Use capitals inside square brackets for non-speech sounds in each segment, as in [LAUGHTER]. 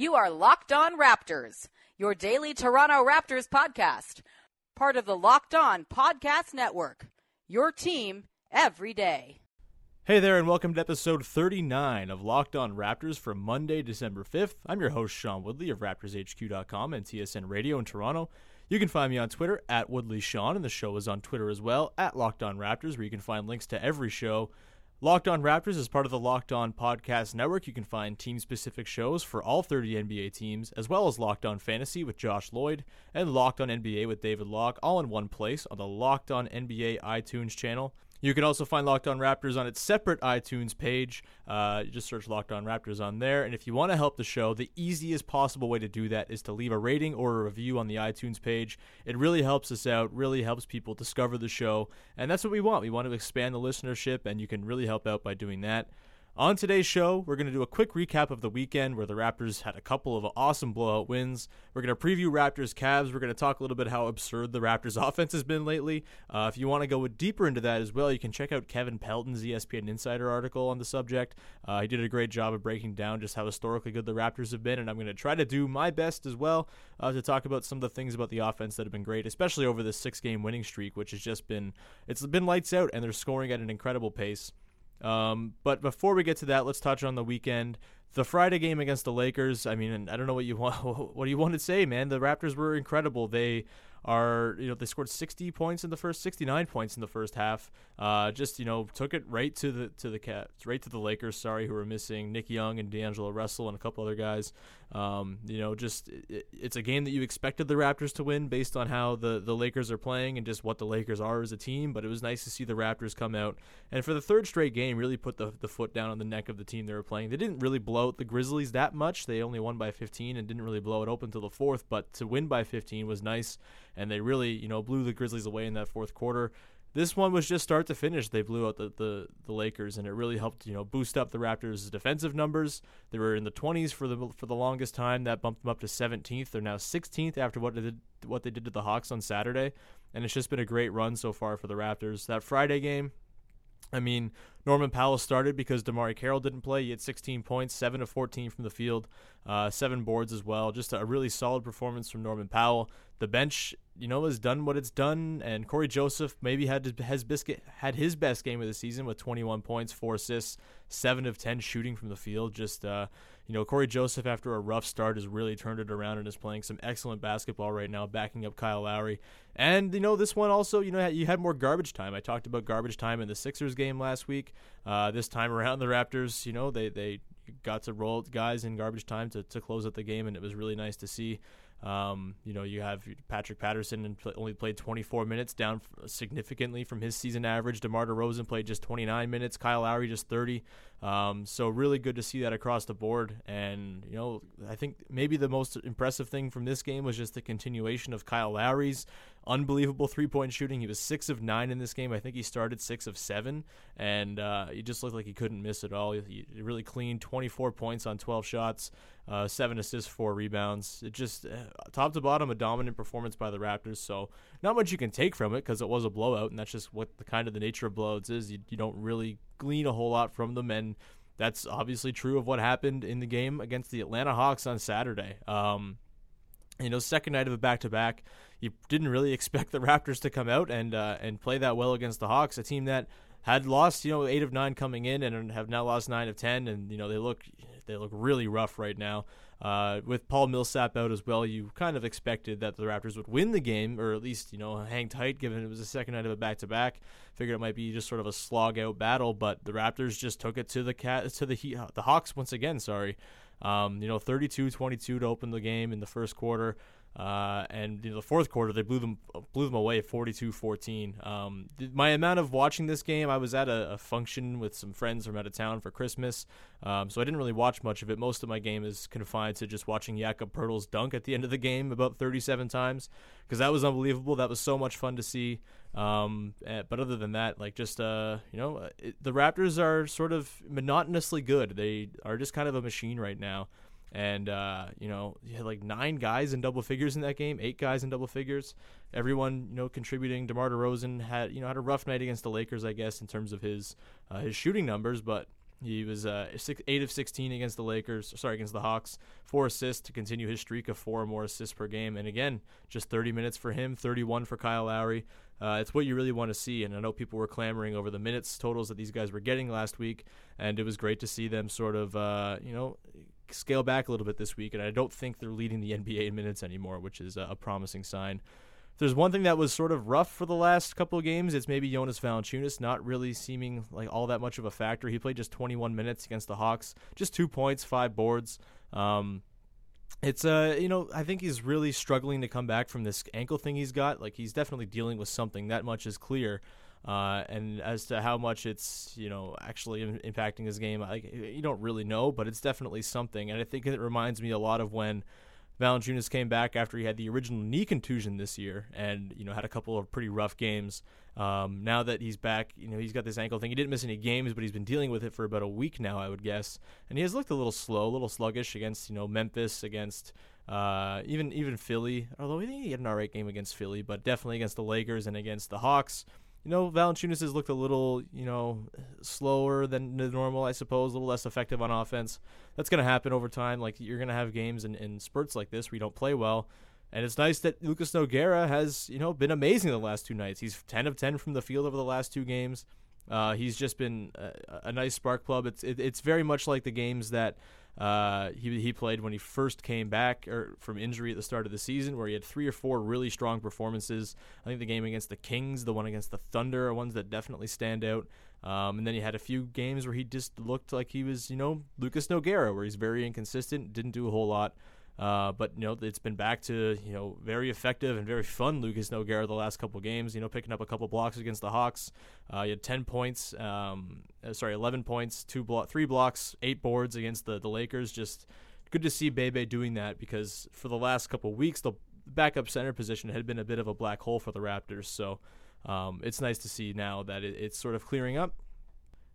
You are Locked On Raptors, your daily Toronto Raptors podcast, part of the Locked On Podcast Network. Your team every day. Hey there, and welcome to episode 39 of Locked On Raptors for Monday, December 5th. I'm your host, Sean Woodley of RaptorsHQ.com and TSN Radio in Toronto. You can find me on Twitter at WoodleySean, and the show is on Twitter as well, at Locked On Raptors, where you can find links to every show. Locked On Raptors is part of the Locked On Podcast Network. You can find team specific shows for all 30 NBA teams, as well as Locked On Fantasy with Josh Lloyd and Locked On NBA with David Locke, all in one place on the Locked On NBA iTunes channel. You can also find Locked On Raptors on its separate iTunes page. Uh, just search Locked On Raptors on there. And if you want to help the show, the easiest possible way to do that is to leave a rating or a review on the iTunes page. It really helps us out, really helps people discover the show. And that's what we want. We want to expand the listenership, and you can really help out by doing that. On today's show, we're going to do a quick recap of the weekend where the Raptors had a couple of awesome blowout wins. We're going to preview Raptors Cavs. We're going to talk a little bit how absurd the Raptors [LAUGHS] offense has been lately. Uh, if you want to go deeper into that as well, you can check out Kevin Pelton's ESPN Insider article on the subject. Uh, he did a great job of breaking down just how historically good the Raptors have been, and I'm going to try to do my best as well uh, to talk about some of the things about the offense that have been great, especially over this six-game winning streak, which has just been it's been lights out, and they're scoring at an incredible pace. Um, but before we get to that, let's touch on the weekend. The Friday game against the Lakers. I mean, I don't know what you [LAUGHS] want. What do you want to say, man? The Raptors were incredible. They are you know they scored 60 points in the first 69 points in the first half. Uh, just you know took it right to the to the cats right to the lakers. Sorry who were missing nick young and d'angelo russell and a couple other guys. Um, you know just it, it's a game that you expected the raptors to win based on how the the lakers are playing and just what the lakers are as a team but it was nice to see the raptors come out and for the third straight game really put the, the foot down on the neck of the team they were playing. They didn't really blow out the grizzlies that much. They only won by 15 and didn't really blow it open till the fourth but to win by 15 was nice and they really, you know, blew the Grizzlies away in that fourth quarter. This one was just start to finish. They blew out the, the, the Lakers, and it really helped, you know, boost up the Raptors' defensive numbers. They were in the 20s for the for the longest time. That bumped them up to 17th. They're now 16th after what they did what they did to the Hawks on Saturday, and it's just been a great run so far for the Raptors. That Friday game, I mean, Norman Powell started because DeMarre Carroll didn't play. He had 16 points, 7 of 14 from the field, uh, 7 boards as well. Just a really solid performance from Norman Powell. The bench, you know, has done what it's done, and Cory Joseph maybe had his biscuit had his best game of the season with 21 points, 4 assists, 7 of 10 shooting from the field. Just uh, you know, Cory Joseph, after a rough start, has really turned it around and is playing some excellent basketball right now, backing up Kyle Lowry. And, you know, this one also, you know, you had more garbage time. I talked about garbage time in the Sixers game last week. Uh, this time around, the Raptors, you know, they, they got to roll guys in garbage time to, to close out the game, and it was really nice to see. Um, you know, you have Patrick Patterson and only played 24 minutes, down significantly from his season average. DeMar DeRozan played just 29 minutes. Kyle Lowry just 30. Um, so really good to see that across the board. And you know, I think maybe the most impressive thing from this game was just the continuation of Kyle Lowry's unbelievable three point shooting. He was six of nine in this game. I think he started six of seven, and uh, he just looked like he couldn't miss at all. He, he really clean, 24 points on 12 shots, uh, seven assists, four rebounds. It just uh, top to bottom a dominant performance by the Raptors. So not much you can take from it because it was a blowout, and that's just what the kind of the nature of blowouts is. You, you don't really glean a whole lot from them, and that's obviously true of what happened in the game against the Atlanta Hawks on Saturday. Um, you know, second night of a back to back, you didn't really [LAUGHS] expect the Raptors to come out and uh, and play that well against the Hawks, a team that had lost, you know, eight of nine coming in and have now lost nine of ten, and you know they look they look really rough right now. Uh, with Paul Millsap out as well, you kind of expected that the Raptors would win the game, or at least you know hang tight, given it was the second night of a back-to-back. Figured it might be just sort of a slog-out battle, but the Raptors just took it to the cat to the Heat, the Hawks once again. Sorry, um, you know, 32-22 to open the game in the first quarter. Uh, and you know, the fourth quarter, they blew them blew them away, 42-14. Um, my amount of watching this game, I was at a, a, function with some friends from out of town for Christmas, um, so I didn't really watch much of it. Most of my game is confined to just watching Jakob Poeltl's dunk at the end of the game about 37 times, because that was unbelievable. That was so much fun to see. Um, eh, but other than that, like just uh, you know, it, the Raptors are sort of monotonously good. They are just kind of a machine right now and uh, you know, you had like nine guys in double figures in that game, eight guys in double figures. Everyone, you know, contributing. DeMar DeRozan had, you know, had a rough night against the Lakers, I guess, in terms of his uh, his shooting numbers, but He was uh, six, eight of 16 against the Lakers. Sorry, against the Hawks. Four assists to continue his streak of four or more assists per game. And again, just 30 minutes for him, 31 for Kyle Lowry. Uh, it's what you really want to see. And I know people were clamoring over the minutes totals that these guys were getting last week, and it was great to see them sort of, uh, you know, scale back a little bit this week. And I don't think they're leading the [LAUGHS] NBA in minutes anymore, which is a promising sign there's one thing that was sort of rough for the last couple of games, it's maybe Jonas Valanciunas not really seeming like all that much of a factor. He played just 21 minutes against the Hawks, just two points, five boards. Um, it's uh you know I think he's really struggling to come back from this ankle thing he's got. Like he's definitely dealing with something. That much is clear. Uh, and as to how much it's you know actually impacting his game, I, you don't really know, but it's definitely something. And I think it reminds me a lot of when Valanciunas came back after he had the original knee contusion this year, and you know had a couple of pretty rough games. Um, now that he's back, you know he's got this ankle thing. He didn't miss any games, but he's been dealing with it for about a week now, I would guess. And he has looked a little slow, a little sluggish against you know Memphis, against uh, even even Philly. Although I think he had an alright game against Philly, but definitely against the Lakers and against the Hawks you know, Valanciunas has looked a little, you know, slower than normal, I suppose, a little less effective on offense. That's going to happen over time. Like, you're going to have games in spurts like this where you don't play well. And it's nice that Lucas Nogueira has, you know, been amazing the last two nights. He's 10 of 10 from the field over the last two games. Uh, he's just been a, a, nice spark plug. It's it, it's very much like the games that uh, he he played when he first came back or from injury at the start of the season, where he had three or four really strong performances. I think the game against the Kings, the one against the Thunder, are ones that definitely stand out. Um, and then he had a few games where he just looked like he was, you know, Lucas Nogueira, where he's very inconsistent, didn't do a whole lot. Uh, but you know it's been back to you know very effective and very fun Lucas Nogueira the last couple games. You know picking up a couple blocks against the Hawks. Uh, he had ten points, um, uh, sorry, eleven points, two blo- three blocks, eight boards against the the Lakers. Just good to see Bebe doing that because for the last couple weeks the backup center position had been a bit of a black hole for the Raptors. So um, it's nice to see now that it, it's sort of clearing up.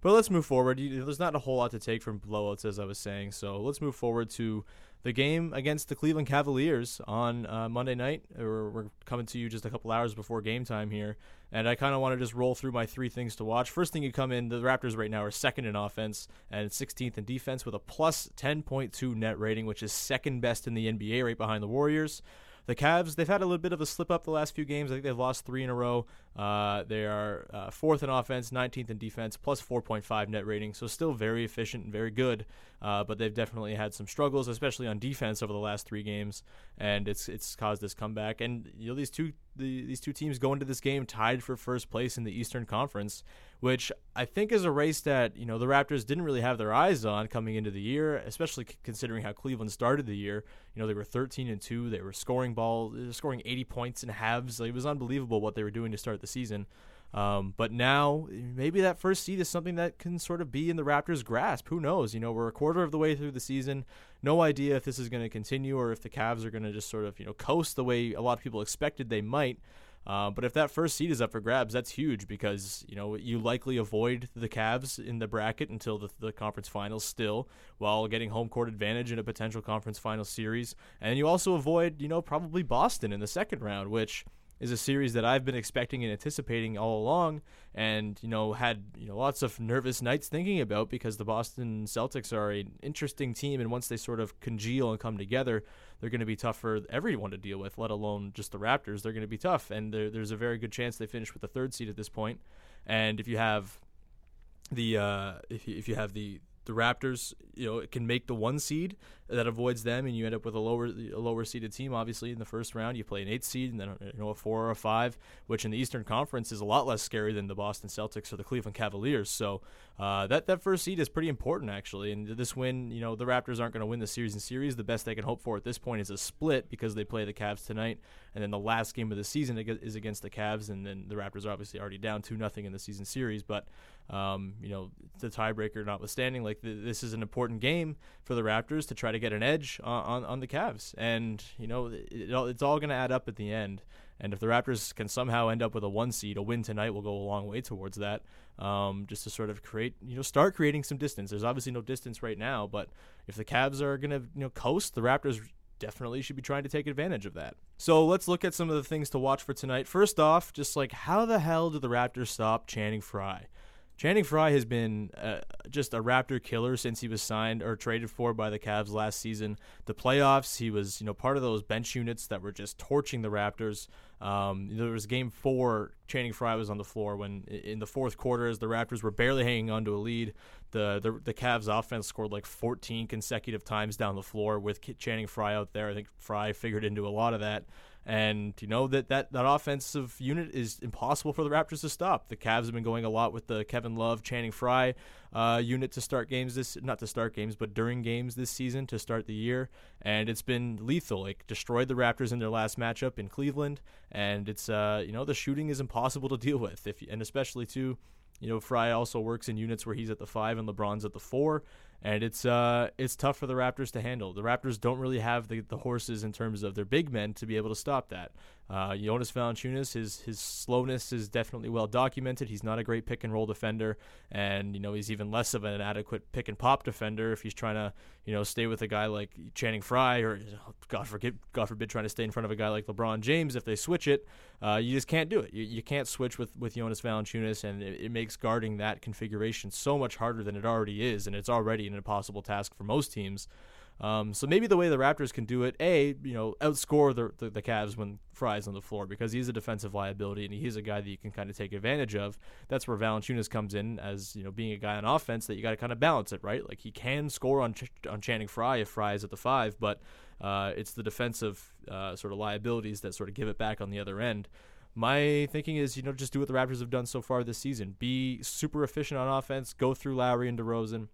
But let's move forward. There's not a whole lot to take from blowouts, as I was saying. So let's move forward to the game against the Cleveland Cavaliers on uh, Monday night. We're, we're, coming to you just a couple hours before game time here, and I kind of want to just roll through my three things to watch. First thing you come in, the Raptors right now are second in offense and 16th in defense with a plus 10.2 net rating, which is second best in the NBA, right behind the Warriors. The Cavs, they've had a little bit of a slip up the last few games. I think they've lost three in a row. Uh, they are uh, fourth in offense, 19th in defense, plus 4.5 net rating. So still very efficient and very good. Uh, but they've definitely had some struggles, especially on defense over the last three games, and it's it's caused this comeback. And you know these two the, these two teams go into this game tied for first place in the Eastern Conference, which I think is a race that you know the Raptors didn't really have their eyes on coming into the year, especially c- considering how Cleveland started the year. You know they were 13 and two, they were scoring ball, scoring 80 points in halves. Like, it was unbelievable what they were doing to start the season. Um, but now maybe that first seed is something that can sort of be in the Raptors' grasp. Who knows? You know, we're a quarter of the way through the season. No idea if this is going to continue or if the Cavs are going to just sort of you know coast the way a lot of people expected they might. Uh, but if that first seed is up for grabs, that's huge because you know you likely avoid the Cavs in the bracket until the, the conference finals still, while getting home court advantage in a potential conference final series, and you also avoid you know probably Boston in the second round, which is a series that I've been expecting and anticipating all along, and you know had you know lots of nervous nights thinking about because the Boston Celtics are an interesting team, and once they sort of congeal and come together, they're going to be tough for everyone to deal with, let alone just the Raptors. They're going to be tough, and there's a very good chance they finish with the third seed at this point. And if you have the uh, if if you have the the Raptors, you know, can make the one seed that avoids them, and you end up with a lower a lower seeded team. Obviously, in the first round, you play an eight seed, and then you know a four or a five, which in the Eastern Conference is a lot less scary than the Boston Celtics or the Cleveland Cavaliers. So uh, that that first seed is pretty important actually. And this win, you know, the Raptors aren't going to win the series in series. The best they can hope for at this point is a split because they play the Cavs tonight, and then the last game of the season is against the Cavs, and then the Raptors are obviously already down two nothing in the season series, but. Um, you know, the tiebreaker notwithstanding, like th- this is an important game for the Raptors to try to get an edge on, on, on the Cavs. And, you know, it, it, it's all going to add up at the end. And if the Raptors can somehow end up with a one seed, a win tonight will go a long way towards that. Um, just to sort of create, you know, start creating some distance. There's obviously no distance right now, but if the Cavs are going to, you know, coast, the Raptors definitely should be trying to take advantage of that. So let's look at some of the things to watch for tonight. First off, just like how the hell did the Raptors stop Channing Frye? Channing Frye has been uh, just a Raptor killer since he was signed or traded for by the Cavs last season. The playoffs, he was you know part of those bench units that were just torching the Raptors. Um, there was game four. Channing Frye was on the floor when in the fourth quarter, as the Raptors were barely hanging on to a lead, the, the the Cavs offense scored like 14 consecutive times down the floor with Channing Frye out there. I think Frye figured into a lot of that. And you know that, that that offensive unit is impossible for the Raptors to stop. The Cavs have been going a lot with the Kevin Love, Channing Frye uh, unit to start games this not to start games, but during games this season to start the year, and it's been lethal. Like destroyed the Raptors in their last matchup in Cleveland, and it's uh, you know the shooting is impossible to deal with if and especially too you know, Frye also works in units where he's at the five and LeBron's at the four, and it's uh it's tough for the Raptors to handle. The Raptors don't really have the, the horses in terms of their big men to be able to stop that. Uh, Jonas Valanciunas, his his slowness is definitely well documented. He's not a great pick and roll defender, and you know he's even less of an adequate pick and pop defender if he's trying to you know stay with a guy like Channing Frye or God forbid God forbid trying to stay in front of a guy like LeBron James. If they switch it, uh, you just can't do it. You, you can't switch with with Jonas Valanciunas, and it, it makes guarding that configuration so much harder than it already is, and it's already an impossible task for most teams. Um, so maybe the way the Raptors can do it, a you know outscore the, the, the Cavs when Frye's on the floor because he's a defensive liability and he's a guy that you can kind of take advantage of. That's where Valanciunas comes in as you know being a guy on offense that you got to kind of balance it right. Like he can score on Ch- on Channing Frye if Frye is at the five, but uh, it's the defensive uh, sort of liabilities that sort of give it back on the other end. My thinking is, you know, just do what the Raptors have done so far this season. Be super efficient on offense. Go through Lowry and DeRozan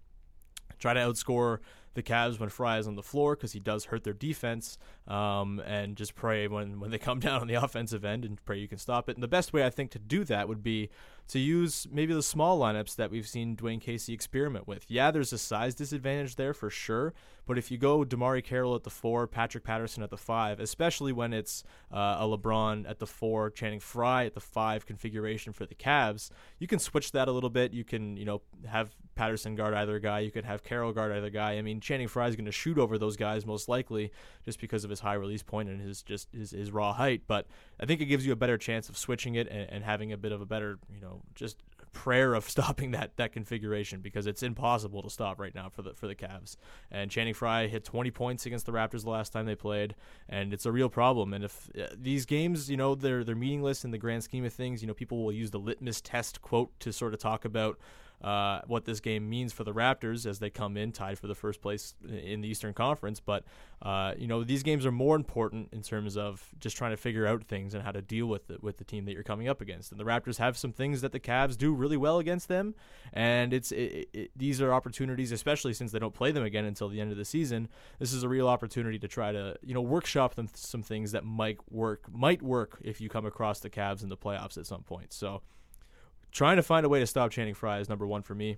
try to outscore the Cavs when Frye is on the floor because he does hurt their defense. Um, and just pray when, when they come [LAUGHS] down on the offensive end and pray you can stop it. And the best way I think to do that would be to use maybe the small lineups that we've seen Dwane Casey experiment with. Yeah, there's a size disadvantage there for sure, but if you go DeMarre Carroll at the four, Patrick Patterson at the five, especially when it's uh, a LeBron at the four, Channing Frye at the five configuration for the Cavs, you can switch that a little bit. You can you know have Patterson guard either guy. You could have Carroll guard either guy. I mean, Channing Frye is going to shoot over those guys most likely just because of his high release point and his just his, his raw height. But I think it gives you a better chance of switching it and, and having a bit of a better you know just prayer of [LAUGHS] stopping that that configuration because it's impossible to stop right now for the for the Cavs. And Channing Frye hit 20 points against the Raptors the last time they played, and it's a real problem. And if uh, these games, you know, they're they're meaningless in the grand scheme of things, you know, people will use the litmus test quote to sort of talk about uh, what this game means for the Raptors as they come in tied for the first place in the Eastern Conference. But uh, you know these games are more important in terms of just trying to figure out things and how to deal with it with the team that you're coming up against. And the Raptors have some things that the Cavs do really well against them, and it's it, it, these are opportunities, especially since they don't play them again until the end of the season. This is a real opportunity to try to you know workshop them some things that might work might work if you come across the Cavs in the playoffs at some point. So trying to find a way to stop Channing Frye is number one for me.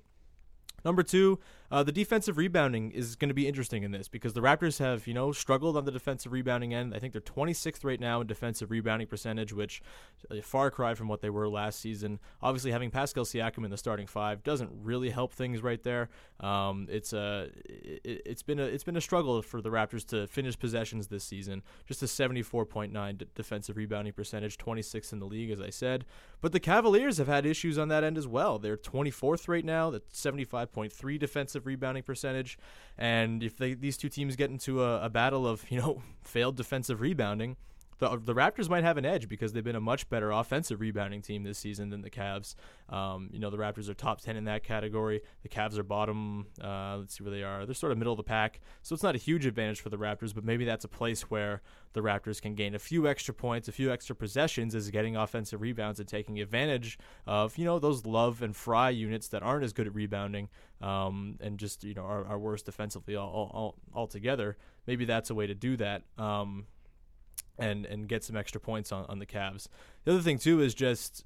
Number two, uh, the defensive rebounding is going to be interesting in this because the Raptors have, you know, struggled on the defensive rebounding end. I think they're 26th right now in defensive rebounding percentage, which a far cry from what they were last season. Obviously, having Pascal Siakam in the starting five doesn't really help things right there. Um, it's uh, a, it, has been a, it's been a struggle for the Raptors to finish possessions this season. Just a 74.9 d- defensive rebounding percentage, 26th in the league, as I said. But the Cavaliers have had issues on that end as well. They're 24th right now. That's 75. 5.3 defensive rebounding percentage. And if they, these two teams get into a, a battle of, you know, [LAUGHS] failed defensive rebounding, the, the Raptors might have an edge because they've been a much better offensive rebounding team this season than the Cavs. Um, you know, the Raptors are top 10 in that category. The Cavs are bottom. Uh, let's see where they are. They're sort of middle of the pack. So it's not a huge advantage for the Raptors, but maybe that's a place where the Raptors can gain a few extra points, a few extra possessions as getting offensive rebounds and taking advantage of, you know, those Love and Frye units that aren't as good at rebounding um, and just, you know, are, are worse defensively all, all, all, altogether. Maybe that's a way to do that. Um, and and get some extra points on, on the Cavs. The other thing too is just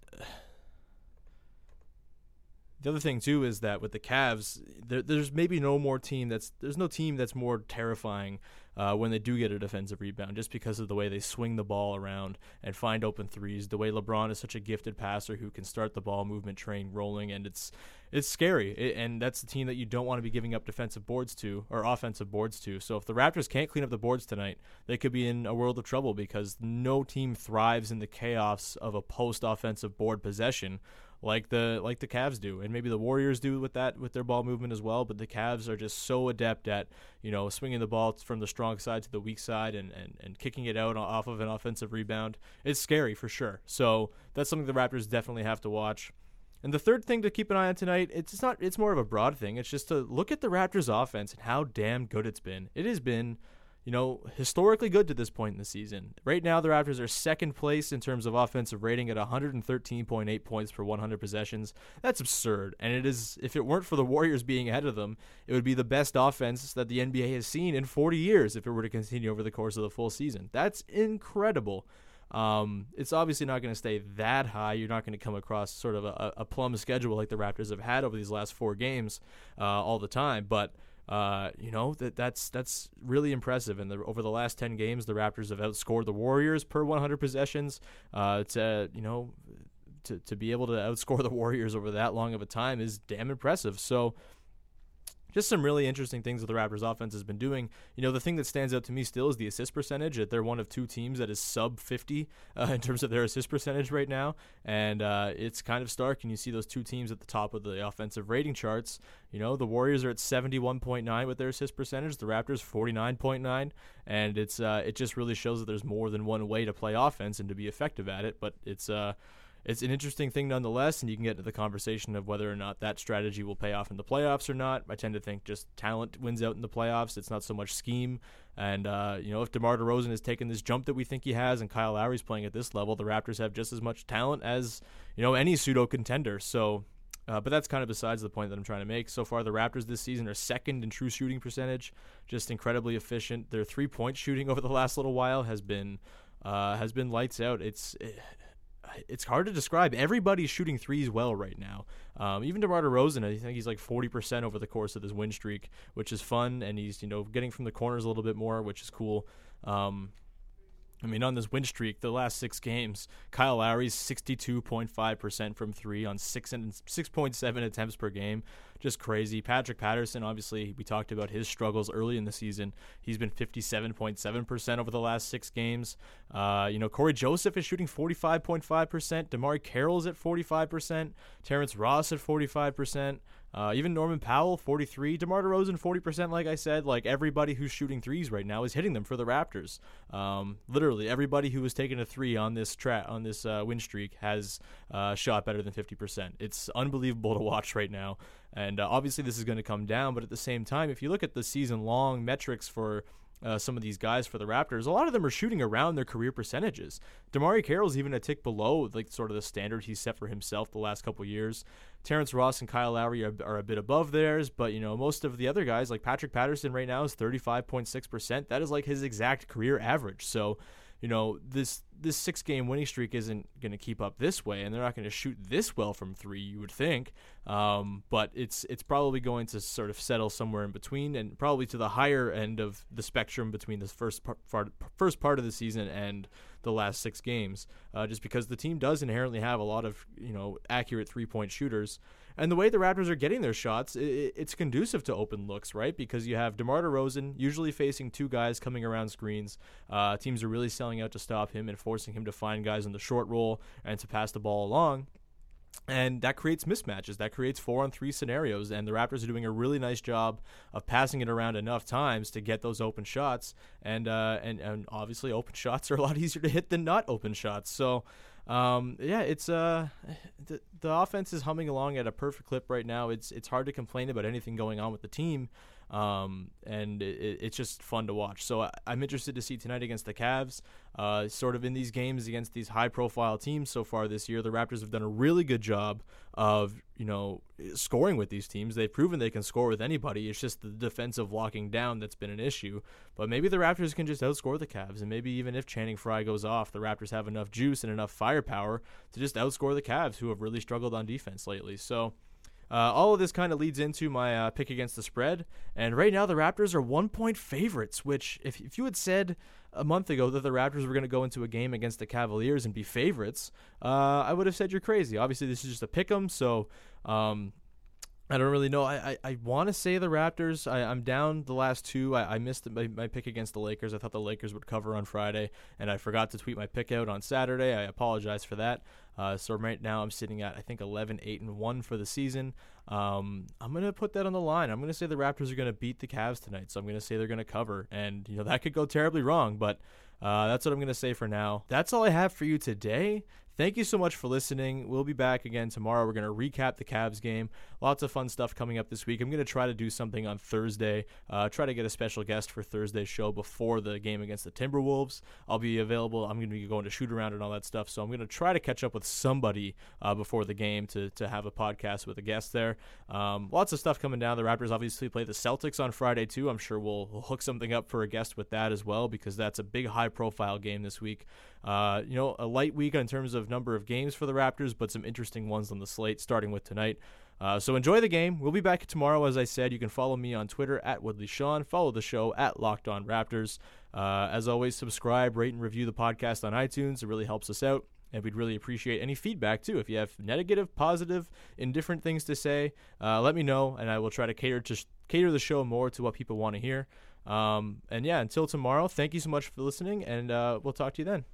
the other thing too is that with the Cavs, there, there's maybe no more team that's there's no team that's more terrifying uh, when they do get a defensive rebound, just because of the way they swing the ball around and find open threes. The way LeBron is such a gifted passer who can start the ball movement train rolling, and it's it's scary. It, and that's the team that you don't want to be giving up defensive boards to or offensive boards to. So if the Raptors can't clean up the boards tonight, they could be in a world of trouble because no team thrives in the chaos of a post offensive board possession like the like the Cavs do, and maybe the Warriors do with that with their ball movement as well. But the Cavs are just so adept at you know swinging the ball from the strong side to the weak side and and, and kicking it out off of an offensive rebound. It's scary for sure. So that's something the Raptors definitely have to watch. And the third thing to keep an eye on tonight, it's not it's more of a broad thing. It's just to look at the Raptors offense and how damn good it's been. It has been you know, historically good to this point in the season. Right now, the Raptors are second place in terms of offensive rating at 113.8 points per 100 possessions. That's absurd. And it is, if it weren't for the Warriors being ahead of them, it would be the best offense that the NBA has seen in 40 years if it were to continue over the course of the full season. That's incredible. Um, it's obviously not going to stay that high. You're not going to come across sort of a, a plum schedule like the Raptors have had over these last four games uh, all the time. But uh, you know that that's that's really impressive. And over the last ten games, the Raptors have outscored the Warriors per 100 possessions. Uh, to you know, to to be able to outscore [LAUGHS] the Warriors over that long of a time is damn impressive. So just some really interesting things that the Raptors offense has been doing. You know, the thing that stands out to me still is the assist percentage. That they're one of two teams that is sub 50 uh, [LAUGHS] in terms of their assist percentage right now, and uh, it's kind of stark. And you see those two teams at the top of the offensive rating charts. You know, the Warriors are at 71.9 with their assist percentage. The Raptors 49.9, and it's uh, it just really shows that there's more than one way to play offense and to be effective at it. But it's uh, it's an interesting thing nonetheless, and you can get into the conversation of whether or not that strategy will pay off in the playoffs or not. I tend to think just talent wins out in the playoffs. It's not so much scheme. And uh, you know, if DeMar DeRozan has taken this jump that we think he has, and Kyle Lowry's playing at this level, the Raptors have just as much talent as you know any pseudo contender. So. Uh, but that's kind of besides the point that I'm trying to make. So far, the Raptors this season are second in true shooting percentage, just incredibly efficient. Their three point shooting [LAUGHS] over the last little while has been uh, has been lights out. It's it's hard to describe. Everybody's shooting threes well right now. Um, even DeMar DeRozan, I think he's like 40% over the course of this win streak, which is fun, and he's you know getting from the corners a little bit more, which is cool. Um, I mean, on this win streak, the last six games, Kyle Lowry's 62.5% from three on six and 6.7 attempts per game. Just crazy. Patrick Patterson, obviously, we talked about his struggles early in the season. He's been 57.7% over the last six games. Uh, you know, Cory Joseph is shooting 45.5%. DeMarre Carroll's at 45%. Terrence Ross at 45%. Uh, even Norman Powell, 43. DeMar DeRozan, 40%, like I said. Like, everybody who's shooting threes right now is hitting them for the Raptors. Um, literally, everybody who was taking a three on this tra- on this uh, win streak has uh, shot better than 50%. It's unbelievable to watch right now. And uh, obviously, this is going to come down. But at the same time, if you look at the season long metrics for uh, some of these guys for the Raptors, a lot of them are shooting around their career percentages. DeMarre Carroll's even a tick below like sort of the standard he's set for himself the last couple years. Terrence Ross and Kyle Lowry are, are, a bit above theirs, but you know most of the other guys like Patrick Patterson right now is 35.6%. That is like his exact career average. So you know this this six game winning streak isn't going to keep up this way, and they're not going to shoot this well from three. You would think, um, but it's it's probably going to sort of settle somewhere in between, and probably to the higher end of the spectrum between the first part, first part of the season and the last six games, uh, just because the team does inherently have a lot of you know accurate three point shooters. And the way the Raptors are getting their shots, it, it's conducive to open looks, right? Because you have DeMar DeRozan usually facing two guys coming around screens. Uh, teams are really selling out to stop him and forcing him to find guys in the short roll and to pass the ball along. And that creates mismatches. That creates four on three scenarios. And the Raptors are doing a really nice job of passing it around enough times to get those open shots. And uh, and and obviously, open [LAUGHS] shots are a lot easier to hit than not open shots. So um, yeah, it's uh, the, the offense is humming along at a perfect clip right now. It's it's hard to complain about anything going on with the team, um, and it, it's just fun to watch. So I, am interested to see tonight against the Cavs. Uh, sort of in these games against these high-profile teams so far this year, the Raptors have done a really good job of you know scoring with these teams. They've proven they can score with anybody. It's just the defensive locking down that's been an issue. But maybe the Raptors can just outscore the Cavs, and maybe even if Channing Frye goes off, the Raptors have enough juice and enough firepower to just outscore the Cavs, who have really struggled on defense lately. So. Uh, all of this kind of leads into my uh, pick against the spread. And right now, the Raptors are one point favorites, which, if, if you had said a month ago that the Raptors were going to go into a game against the Cavaliers and be favorites, uh, I would have said you're crazy. Obviously, this is just a pick 'em, so. Um, I don't really know. I I, I want to say the Raptors. I, I'm down the last two. I, I missed my, my pick against the Lakers. I thought the Lakers would cover on Friday, and I forgot to tweet my pick out on Saturday. I apologize for that. Uh, so right now I'm sitting at I think 11, 8, and one for the season. Um, I'm gonna put that on the line. I'm gonna say the Raptors are gonna beat the Cavs tonight. So I'm gonna say they're gonna cover, and you know that could go terribly wrong, but. Uh, that's what I'm going to say for now. That's all I have for you today. Thank you so much for listening. We'll be back again tomorrow. We're going to recap the Cavs game. Lots of fun stuff coming up this week. I'm going to try to do something on Thursday, uh, try to get a special guest for Thursday's show before the game against the Timberwolves. I'll be available. I'm going to be going to shoot around and all that stuff. So I'm going to try to catch up with somebody uh, before the game to, to have a podcast with a guest there. Um, lots of stuff coming down. The Raptors obviously play the Celtics on Friday, too. I'm sure we'll, hook something up for a guest with that as well because that's a big high profile game this week. Uh, you know, a light week in terms of number of games for the Raptors, but some interesting ones on the slate, starting with tonight. Uh, so enjoy the game. We'll be back tomorrow, as I said. You can follow me on Twitter at Woodley Sean. Follow the show at Locked On Raptors. Uh, as always, subscribe, rate, and review the podcast on iTunes. It really helps us out. And we'd really appreciate any feedback too. If you have negative, positive, indifferent things to say, uh, let me know, and I will try to cater to cater the show more to what people want to hear. Um, and yeah, until tomorrow, thank you so much for listening, and uh, we'll talk to you then.